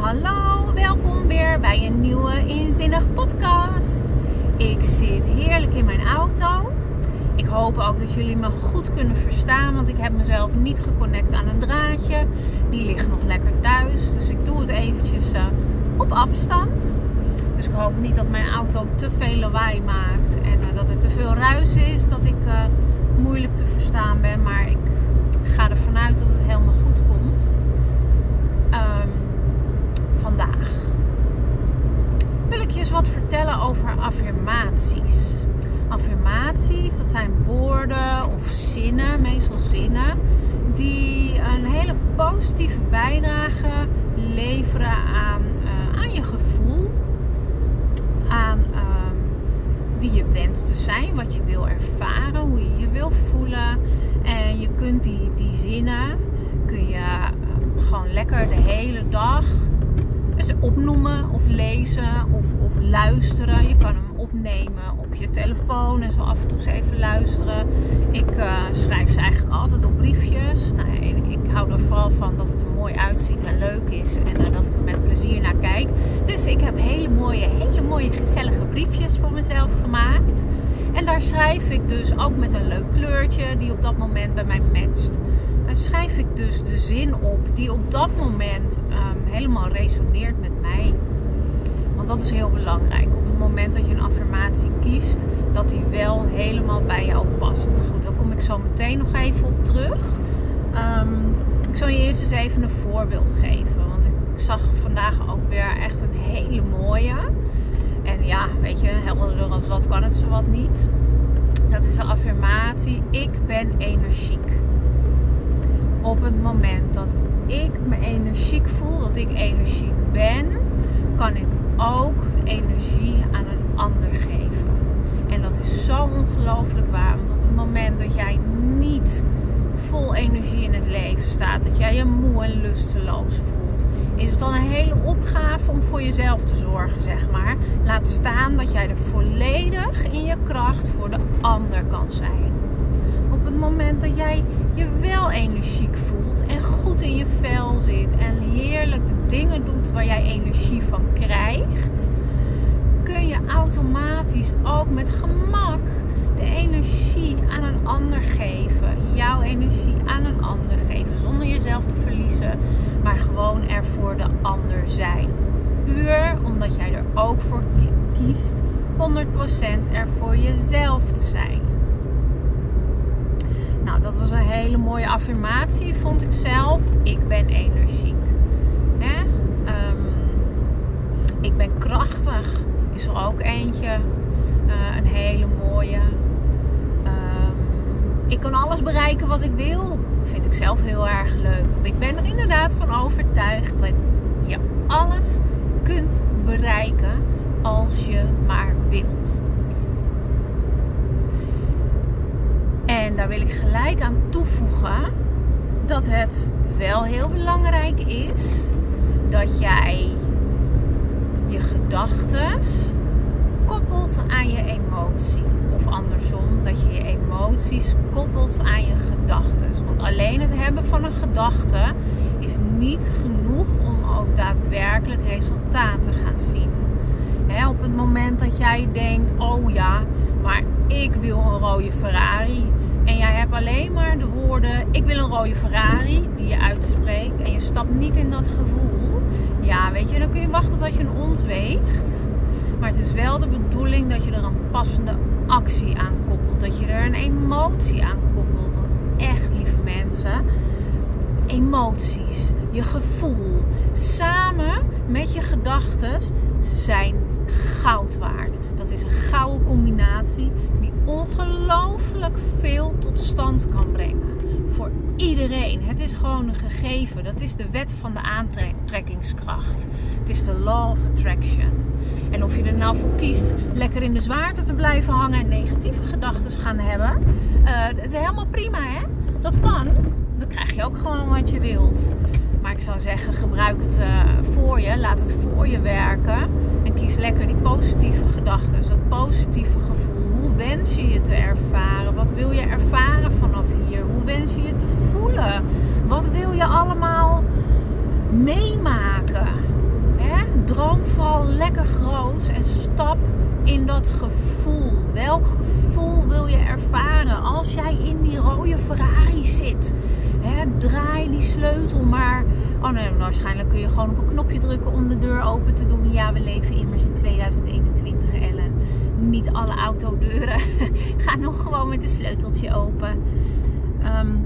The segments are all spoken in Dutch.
Hallo, welkom weer bij een nieuwe Inzinnig podcast. Ik zit heerlijk in mijn auto. Ik hoop ook dat jullie me goed kunnen verstaan, want ik heb mezelf niet geconnect aan een draadje. Die ligt nog lekker thuis, dus ik doe het eventjes uh, op afstand. Dus ik hoop niet dat mijn auto te veel lawaai maakt en uh, dat er te veel ruis is, dat ik uh, moeilijk te verstaan ben. Maar ik ga ervan uit dat het helemaal goed komt. Um, vandaag wil ik je eens wat vertellen over affirmaties. Affirmaties, dat zijn woorden of zinnen, meestal zinnen, die een hele positieve bijdrage leveren aan, uh, aan je gevoel, aan uh, wie je wenst te zijn, wat je wil ervaren, hoe je je wil voelen. En je kunt die, die zinnen, kun je uh, gewoon lekker de hele dag ze opnoemen of lezen of, of luisteren. Je kan hem opnemen op je telefoon en zo af en toe eens even luisteren. Ik uh, schrijf ze eigenlijk altijd op briefjes. Nou, ik, ik, hou er vooral van dat het er mooi uitziet en leuk is en uh, dat ik er met plezier naar kijk. Dus ik heb hele mooie, hele mooie gezellige briefjes voor mezelf gemaakt. En daar schrijf ik dus ook met een leuk kleurtje die op dat moment bij mij matcht. Schrijf ik dus de zin op die op dat moment um, helemaal resoneert met mij. Want dat is heel belangrijk. Op het moment dat je een affirmatie kiest, dat die wel helemaal bij jou past. Maar goed, daar kom ik zo meteen nog even op terug. Um, ik zal je eerst eens even een voorbeeld geven. Want ik zag vandaag ook weer echt een hele mooie. En ja, weet je, helderder als dat kan het zowat niet. Dat is een affirmatie. Ik ben energiek. Op het moment dat ik me energiek voel, dat ik energiek ben, kan ik ook energie aan een ander geven. En dat is zo ongelooflijk waar. Want op het moment dat jij niet vol energie in het leven staat, dat jij je moe en lusteloos voelt, is het dan een hele opgave om voor jezelf te zorgen, zeg maar. Laat staan dat jij er volledig in je kracht voor de ander kan zijn. Op het moment dat jij je wel energiek voelt en goed in je vel zit en heerlijk de dingen doet waar jij energie van krijgt, kun je automatisch ook met gemak de energie aan een ander geven. Jouw energie aan een ander geven. Zonder jezelf te verliezen. Maar gewoon er voor de ander zijn. Puur omdat jij er ook voor kiest 100% er voor jezelf te zijn. Nou, dat was een hele mooie affirmatie, vond ik zelf. Ik ben energiek. Hè? Um, ik ben krachtig. Is er ook eentje. Uh, een hele mooie. Um, ik kan alles bereiken wat ik wil. Vind ik zelf heel erg leuk. Want ik ben er inderdaad van overtuigd dat je alles kunt bereiken als je maar wilt. En daar wil ik gelijk aan toevoegen dat het wel heel belangrijk is dat jij je gedachten koppelt aan je emotie. Of andersom, dat je je emoties koppelt aan je gedachten. Want alleen het hebben van een gedachte is niet genoeg om ook daadwerkelijk resultaat te gaan zien. Op het moment dat jij denkt, oh ja, maar ik wil een rode Ferrari. En jij hebt alleen maar de woorden, ik wil een rode Ferrari, die je uitspreekt. En je stapt niet in dat gevoel. Ja, weet je, dan kun je wachten tot je een ons weegt. Maar het is wel de bedoeling dat je er een passende actie aan koppelt. Dat je er een emotie aan koppelt. Want echt, lieve mensen, emoties, je gevoel, samen met je gedachten zijn goud waard. Dat is een gouden combinatie ongelooflijk veel tot stand kan brengen. Voor iedereen. Het is gewoon een gegeven. Dat is de wet van de aantrekkingskracht. Het is de law of attraction. En of je er nou voor kiest lekker in de zwaarte te blijven hangen en negatieve gedachten gaan hebben. Uh, het is helemaal prima hè. Dat kan. Dan krijg je ook gewoon wat je wilt. Maar ik zou zeggen, gebruik het uh, voor je. Laat het voor je werken. En kies lekker die positieve gedachten. Dat positieve gevoel. Hoe wens je je te ervaren? Wat wil je ervaren vanaf hier? Hoe wens je je te voelen? Wat wil je allemaal meemaken? droom vooral lekker groot en stap in dat gevoel. Welk gevoel wil je ervaren als jij in die rode Ferrari zit? draai die sleutel maar. Oh nee, waarschijnlijk kun je gewoon op een knopje drukken om de deur open te doen. Ja, we leven immers in 2021, Ellen. Niet alle autodeuren gaan nog gewoon met een sleuteltje open. Ehm,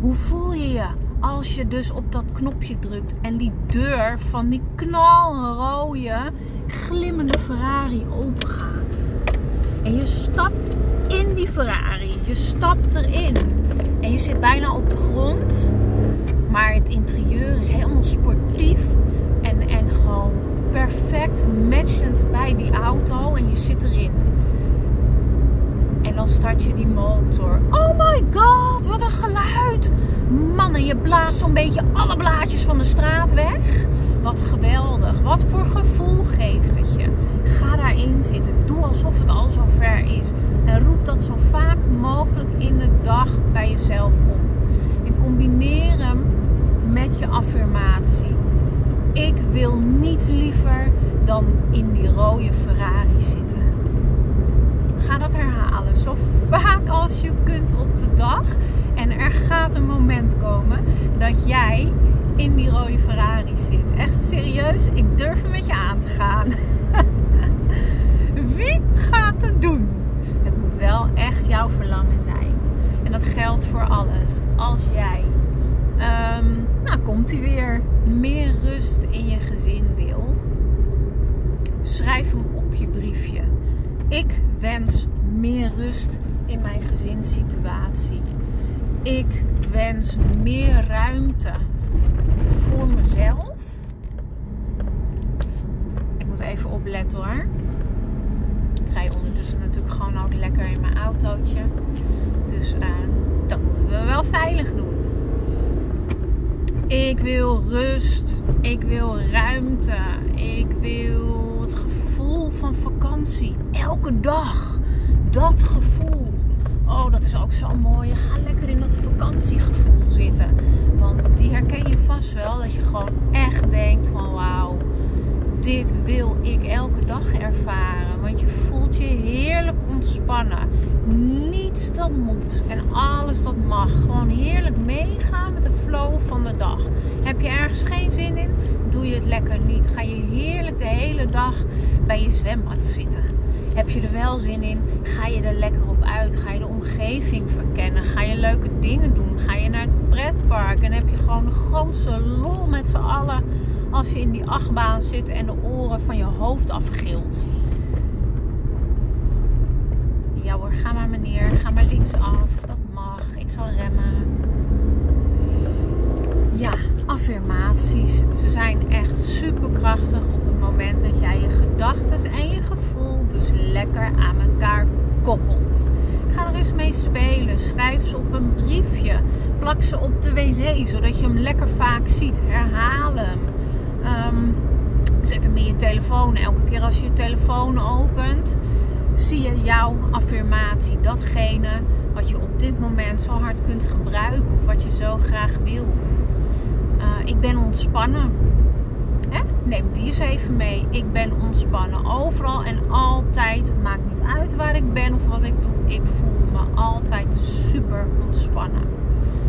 hoe voel je je als je dus op dat knopje drukt en die deur van die knalrode, glimmende Ferrari open gaat? En je stapt in die Ferrari. Je stapt erin. En je zit bijna op de grond. Maar het interieur is helemaal sportief. En, en gewoon perfect matchend bij die auto. En je zit erin. En dan start je die motor. Oh my god, wat een geluid! Man, en je blaast zo'n beetje alle blaadjes van de straat weg. Wat geweldig. Wat voor gevoel geeft het je? Ga daarin zitten. Doe alsof het al zo ver is. En roep dat zo vaak mogelijk in de dag bij jezelf op. En combineer hem met je affirmatie. Ik wil niets liever dan in die rode Ferrari zitten. Ga dat herhalen zo vaak als je kunt op de dag. En er gaat een moment komen dat jij in die rode Ferrari zit. Echt serieus, ik durf er met je aan te gaan. Wie gaat het doen? Het moet wel echt jouw verlangen zijn. En dat geldt voor alles. Als jij, komt u weer, meer rust in je gezin wil, schrijf hem op je briefje. Ik wens meer rust in mijn gezinssituatie. Ik wens meer ruimte voor mezelf. Ik moet even opletten hoor. Ik rij ondertussen natuurlijk gewoon ook lekker in mijn autootje. Dus uh, dat moeten we wel veilig doen. Ik wil rust. Ik wil ruimte. Ik wil het gevoel van vakantie. Elke dag. Dat gevoel. Oh, dat is ook zo mooi. Ga lekker in dat vakantiegevoel zitten. Want die herken je vast wel. Dat je gewoon echt denkt van wauw, dit wil ik elke dag ervaren. Want je voelt je heerlijk ontspannen. Niets dat moet en alles dat mag. Gewoon heerlijk meegaan met de flow van de dag. Heb je ergens geen zin in? Doe je het lekker niet. Ga je heerlijk de hele dag bij je zwembad zitten. Heb je er wel zin in? Ga je er lekker op uit? Ga je de omgeving verkennen? Ga je leuke dingen doen? Ga je naar het pretpark en heb je gewoon de grootste lol met z'n allen als je in die achtbaan zit en de oren van je hoofd afgilt? Ja hoor, ga maar meneer, ga maar linksaf. Dat mag, ik zal remmen. Ja, affirmaties. Ze zijn echt super krachtig op het moment dat jij je gedachten en je gevoel dus lekker aan elkaar koppelt. Ga er eens mee spelen. Schrijf ze op een briefje. Plak ze op de wc, zodat je hem lekker vaak ziet. Herhaal hem. Zet hem in je telefoon. Elke keer als je je telefoon opent, zie je jouw affirmatie. Datgene wat je op dit moment zo hard kunt gebruiken of wat je zo graag wil. Uh, ik ben ontspannen. Hè? Neem die eens even mee. Ik ben ontspannen. Overal en altijd. Het maakt niet uit waar ik ben of wat ik doe. Ik voel me altijd super ontspannen.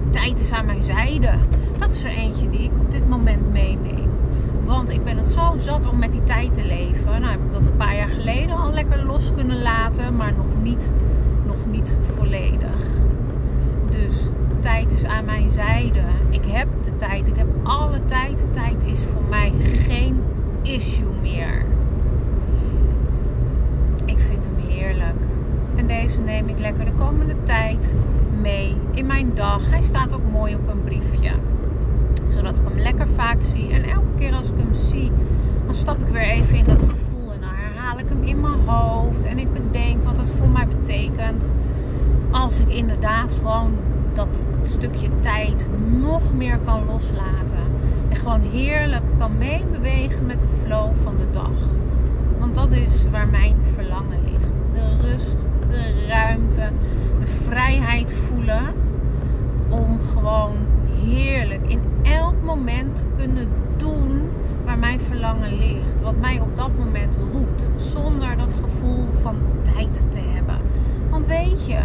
Tijd is aan mijn zijde. Dat is er eentje die ik op dit moment meeneem. Want ik ben het zo zat om met die tijd te leven. Nou heb ik dat een paar jaar geleden al lekker los kunnen laten. Maar nog niet, nog niet volledig. Dus tijd is aan mijn zijde. Ik heb de tijd. Ik heb alle tijd. Tijd is voor mij geen issue meer. Ik vind hem heerlijk. En deze neem ik lekker de komende tijd mee in mijn dag. Hij staat ook mooi op een briefje. Zodat ik hem lekker vaak zie. En elke keer als ik hem zie, dan stap ik weer even in dat gevoel. En dan herhaal ik hem in mijn hoofd. En ik bedenk wat het voor mij betekent. Als ik inderdaad gewoon dat stukje tijd nog meer kan loslaten. En gewoon heerlijk kan meebewegen met de flow van de dag. Want dat is waar mijn verlangen ligt. De rust, de ruimte, de vrijheid voelen. Om gewoon heerlijk in elk moment kunnen doen waar mijn verlangen ligt. Wat mij op dat moment roept. Zonder dat gevoel van tijd te hebben. Want weet je,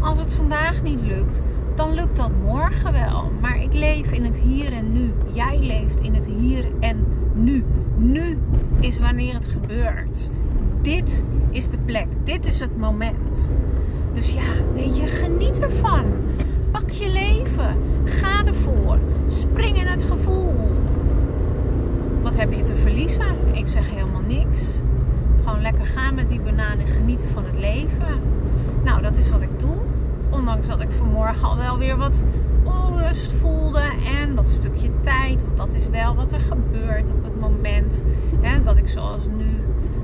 als het vandaag niet lukt, dan lukt dat morgen wel. Maar ik leef in het hier en nu. Jij leeft in het hier en nu. Nu is wanneer het gebeurt. Dit is de plek. Dit is het moment. Dus ja, weet je, geniet ervan. Pak je leven. Ga ervoor. Spring in het gevoel. Wat heb je te verliezen? Ik zeg helemaal niks. Gewoon lekker gaan met die bananen en genieten van het leven. Nou, dat is wat ik doe. Ondanks dat ik vanmorgen al wel weer wat onrust voelde. En dat stukje tijd. Want dat is wel wat er gebeurt op het moment. Hè, dat ik zoals nu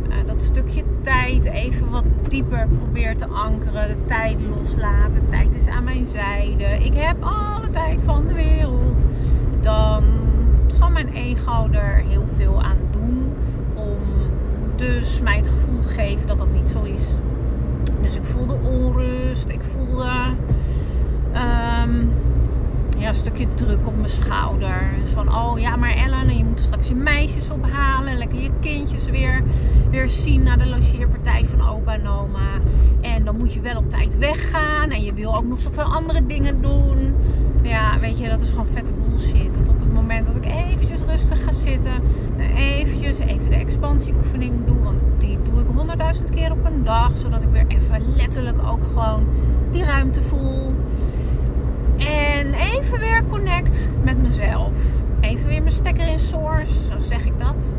uh, dat stukje tijd even wat dieper probeer te ankeren. De tijd loslaten. De tijd is aan mijn zijde. Ik heb alle tijd van mijn ego er heel veel aan doen. Om dus mij het gevoel te geven dat dat niet zo is. Dus ik voelde onrust. Ik voelde um, ja, een stukje druk op mijn schouder. Dus van, oh ja, maar Ellen, je moet straks je meisjes ophalen. Lekker je kindjes weer, weer zien naar de logeerpartij van opa en oma. En dan moet je wel op tijd weggaan. En je wil ook nog zoveel andere dingen doen. Ja, weet je, dat is gewoon vette bullshit. Want op dat ik eventjes rustig ga zitten. Eventjes even de expansieoefening doe. Want die doe ik honderdduizend keer op een dag. Zodat ik weer even letterlijk ook gewoon die ruimte voel. En even weer connect met mezelf. Even weer mijn stekker in source, zo zeg ik dat.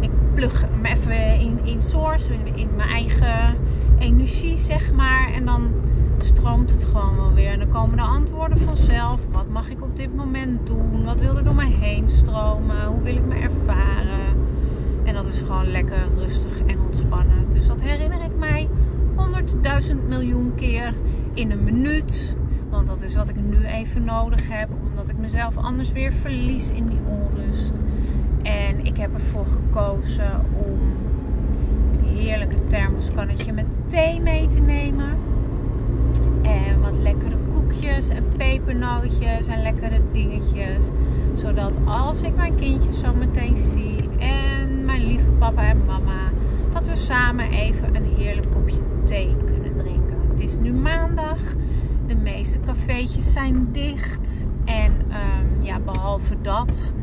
Ik plug hem even in, in source, in mijn eigen energie, zeg maar. En dan stroomt het gewoon wel weer. En dan komen de antwoorden vanzelf. Wat mag ik op dit moment doen? Wat wil er door mij heen stromen? Hoe wil ik me ervaren? En dat is gewoon lekker rustig en ontspannen. Dus dat herinner ik mij honderdduizend miljoen keer in een minuut. Want dat is wat ik nu even nodig heb. Omdat ik mezelf anders weer verlies in die onrust. En ik heb ervoor gekozen om een heerlijke thermoskannetje met thee mee te nemen. En wat lekkere koekjes en pepernootjes en lekkere dingetjes. Zodat als ik mijn kindjes zo meteen zie en mijn lieve papa en mama, dat we samen even een heerlijk kopje thee kunnen drinken. Het is nu maandag. De meeste cafeetjes zijn dicht. En um, ja, behalve dat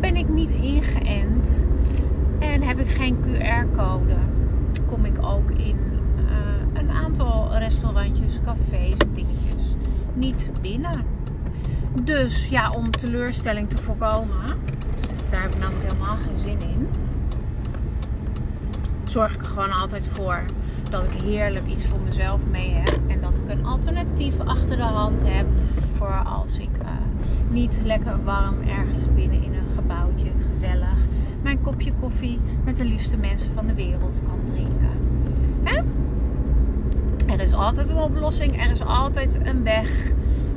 ben ik niet ingeënt. En heb ik geen QR-code. Kom ik ook in aantal restaurantjes, cafés, dingetjes niet binnen. Dus ja, om teleurstelling te voorkomen, daar heb ik namelijk helemaal geen zin in. Zorg ik er gewoon altijd voor dat ik heerlijk iets voor mezelf mee heb. En dat ik een alternatief achter de hand heb voor als ik uh, niet lekker warm ergens binnen in een gebouwtje gezellig mijn kopje koffie met de liefste mensen van de wereld kan drinken. Hè? Er is altijd een oplossing, er is altijd een weg.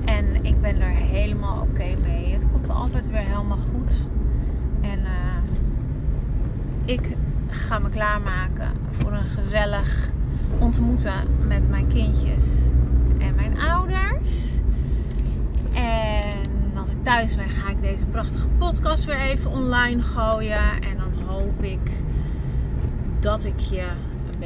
En ik ben er helemaal oké mee. Het komt altijd weer helemaal goed. En uh, ik ga me klaarmaken voor een gezellig ontmoeten met mijn kindjes en mijn ouders. En als ik thuis ben, ga ik deze prachtige podcast weer even online gooien. En dan hoop ik dat ik je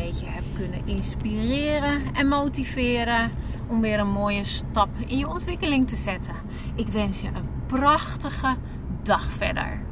beetje heb kunnen inspireren en motiveren om weer een mooie stap in je ontwikkeling te zetten. Ik wens je een prachtige dag verder.